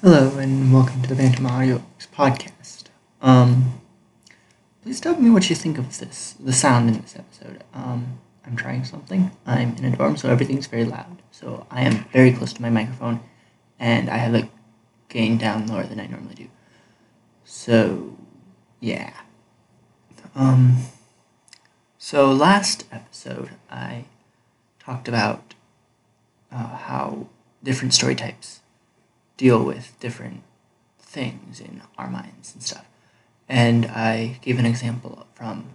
Hello and welcome to the Bantam Audio podcast. Um, please tell me what you think of this, the sound in this episode. Um, I'm trying something. I'm in a dorm, so everything's very loud. So I am very close to my microphone, and I have the gain down lower than I normally do. So, yeah. Um, so last episode I talked about uh, how different story types deal with different things in our minds and stuff. And I gave an example from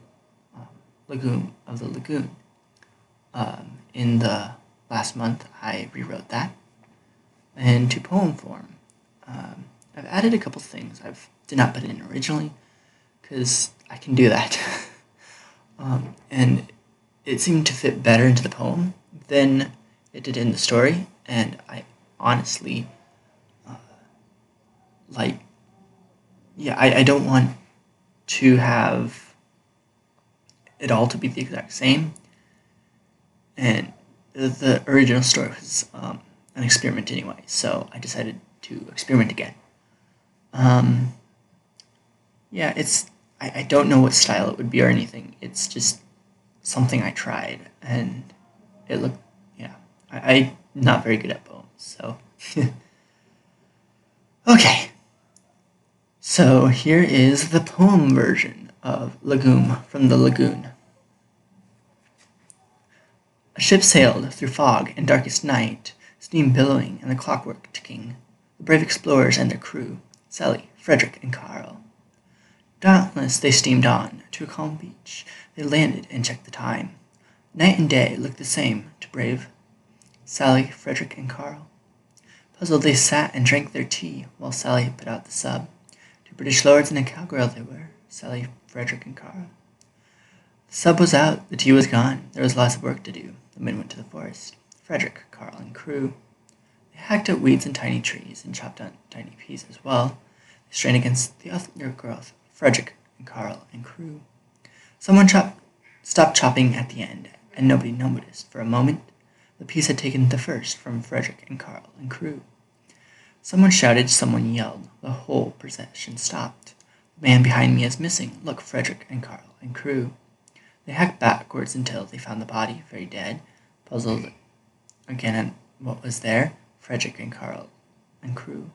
um, Lagoon of the Lagoon. Um, in the last month, I rewrote that into poem form. Um, I've added a couple things. I did not put in originally because I can do that. um, and it seemed to fit better into the poem than it did in the story. And I honestly like yeah I, I don't want to have it all to be the exact same. And the, original story was um, an experiment anyway so i decided to experiment again. Um, yeah it's I, I don't know what style it would be or anything. It's just something i tried and it looked yeah I, i'm not very good at poems so. Okay so here is the poem version of Lagoon from the Lagoon. A ship sailed through fog and darkest night, steam billowing and the clockwork ticking. The brave explorers and their crew, Sally, Frederick, and Carl. Dauntless they steamed on to a calm beach. They landed and checked the time. Night and day looked the same to brave Sally, Frederick, and Carl. Puzzled they sat and drank their tea while Sally put out the sub. British lords and a cowgirl they were, Sally, Frederick, and Carl. The sub was out, the tea was gone, there was lots of work to do. The men went to the forest. Frederick, Carl, and crew. They hacked out weeds and tiny trees and chopped down tiny peas as well. They strained against the other growth, Frederick and Carl and crew. Someone chopped, stopped chopping at the end, and nobody noticed for a moment. The peas had taken the first from Frederick and Carl and crew. Someone shouted, someone yelled. The whole procession stopped. The man behind me is missing. Look, Frederick and Carl and crew. They hacked backwards until they found the body, very dead. Puzzled again at what was there, Frederick and Carl and crew.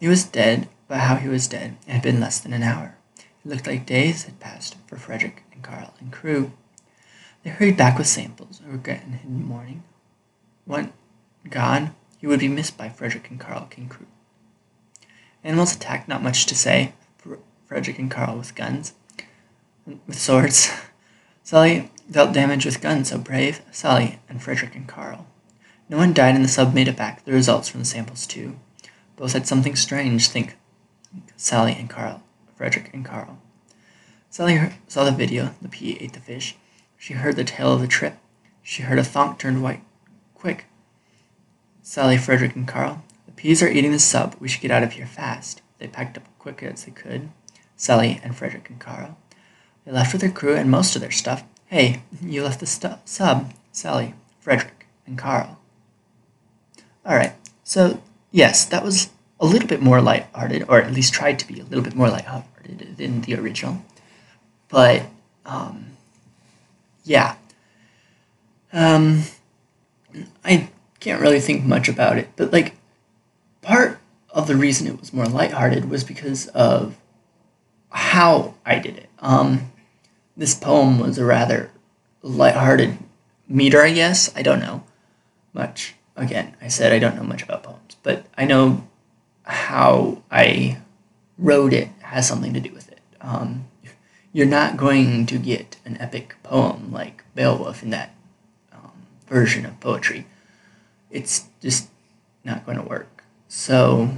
He was dead, but how he was dead, it had been less than an hour. It looked like days had passed for Frederick and Carl and crew. They hurried back with samples, regret and hidden mourning. One gone, he would be missed by Frederick and Carl King Animals attacked, not much to say. Frederick and Carl with guns, with swords. Sally dealt damage with guns, so brave. Sally and Frederick and Carl. No one died, and the sub made it back. The results from the samples too. Both had something strange. Think Sally and Carl, Frederick and Carl. Sally saw the video. The pea ate the fish. She heard the tale of the trip. She heard a thonk turned white. Quick, Sally, Frederick, and Carl. The peas are eating the sub. We should get out of here fast. They packed up quick as they could. Sally and Frederick and Carl. They left with their crew and most of their stuff. Hey, you left the stu- sub. Sally, Frederick, and Carl. Alright, so yes, that was a little bit more lighthearted, or at least tried to be a little bit more lighthearted than the original. But, um, yeah. Um, I can't really think much about it. But like part of the reason it was more lighthearted was because of how I did it. Um, this poem was a rather lighthearted meter, I guess. I don't know much. Again, I said I don't know much about poems, but I know how I wrote it has something to do with it. Um, you're not going to get an epic poem like Beowulf in that um, version of poetry it's just not going to work. So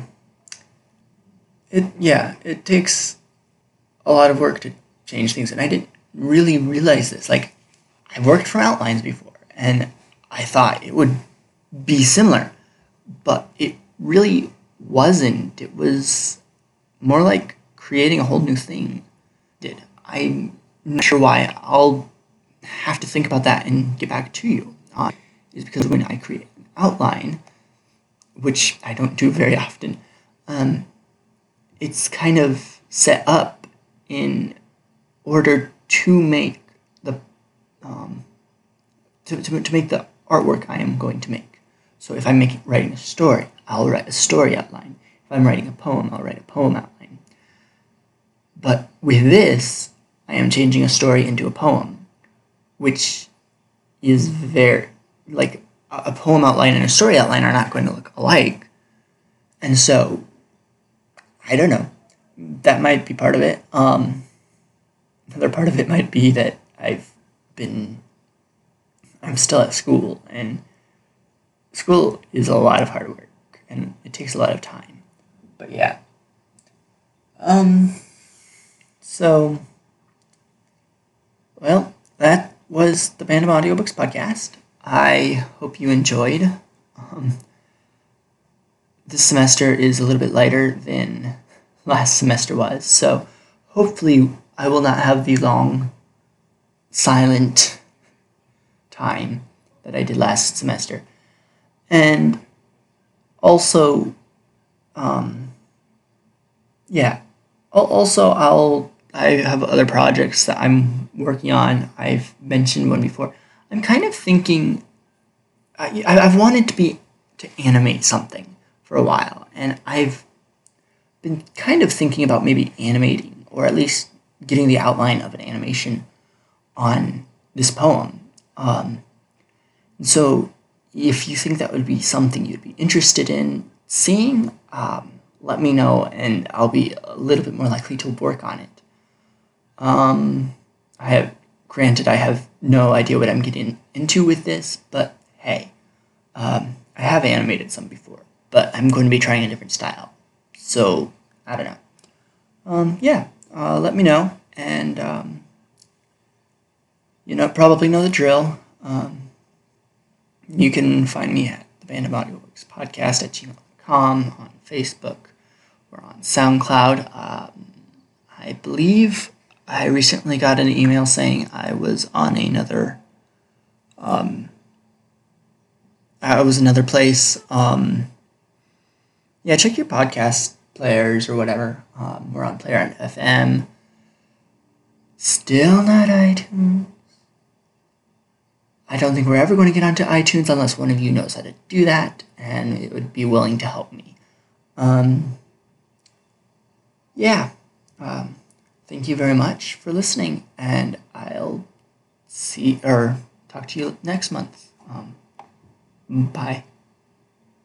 it yeah, it takes a lot of work to change things and I didn't really realize this. Like I've worked for outlines before and I thought it would be similar, but it really wasn't. It was more like creating a whole new thing. Did I'm not sure why. I'll have to think about that and get back to you. Uh, is because when I create outline, which I don't do very often, um, it's kind of set up in order to make the um, to, to, to make the artwork I am going to make. So if I'm making writing a story, I'll write a story outline. If I'm writing a poem, I'll write a poem outline. But with this, I am changing a story into a poem, which is very like a poem outline and a story outline are not going to look alike. And so I don't know. That might be part of it. Um, another part of it might be that I've been I'm still at school and school is a lot of hard work and it takes a lot of time. But yeah. Um so well, that was the Band of Audiobooks podcast. I hope you enjoyed. Um, this semester is a little bit lighter than last semester was, so hopefully I will not have the long silent time that I did last semester. And also, um, yeah, also I'll I have other projects that I'm working on. I've mentioned one before. I'm kind of thinking. I, I've wanted to be to animate something for a while, and I've been kind of thinking about maybe animating or at least getting the outline of an animation on this poem um, so if you think that would be something you'd be interested in seeing, um, let me know and I'll be a little bit more likely to work on it. Um, I have, granted, I have no idea what I'm getting into with this, but hey, um, I have animated some before, but I'm going to be trying a different style. So, I don't know. Um, yeah, uh, let me know and um, you know, probably know the drill. Um, you can find me at the Band of Audiobooks podcast at gmail.com, on Facebook, or on SoundCloud. Um, I believe I recently got an email saying I was on another. Um, I was another place. Um, yeah, check your podcast players or whatever. Um, we're on Player on FM. Still not iTunes. I don't think we're ever going to get onto iTunes unless one of you knows how to do that and it would be willing to help me. Um, yeah. Um, thank you very much for listening, and I'll see or talk to you next month. Um, bye.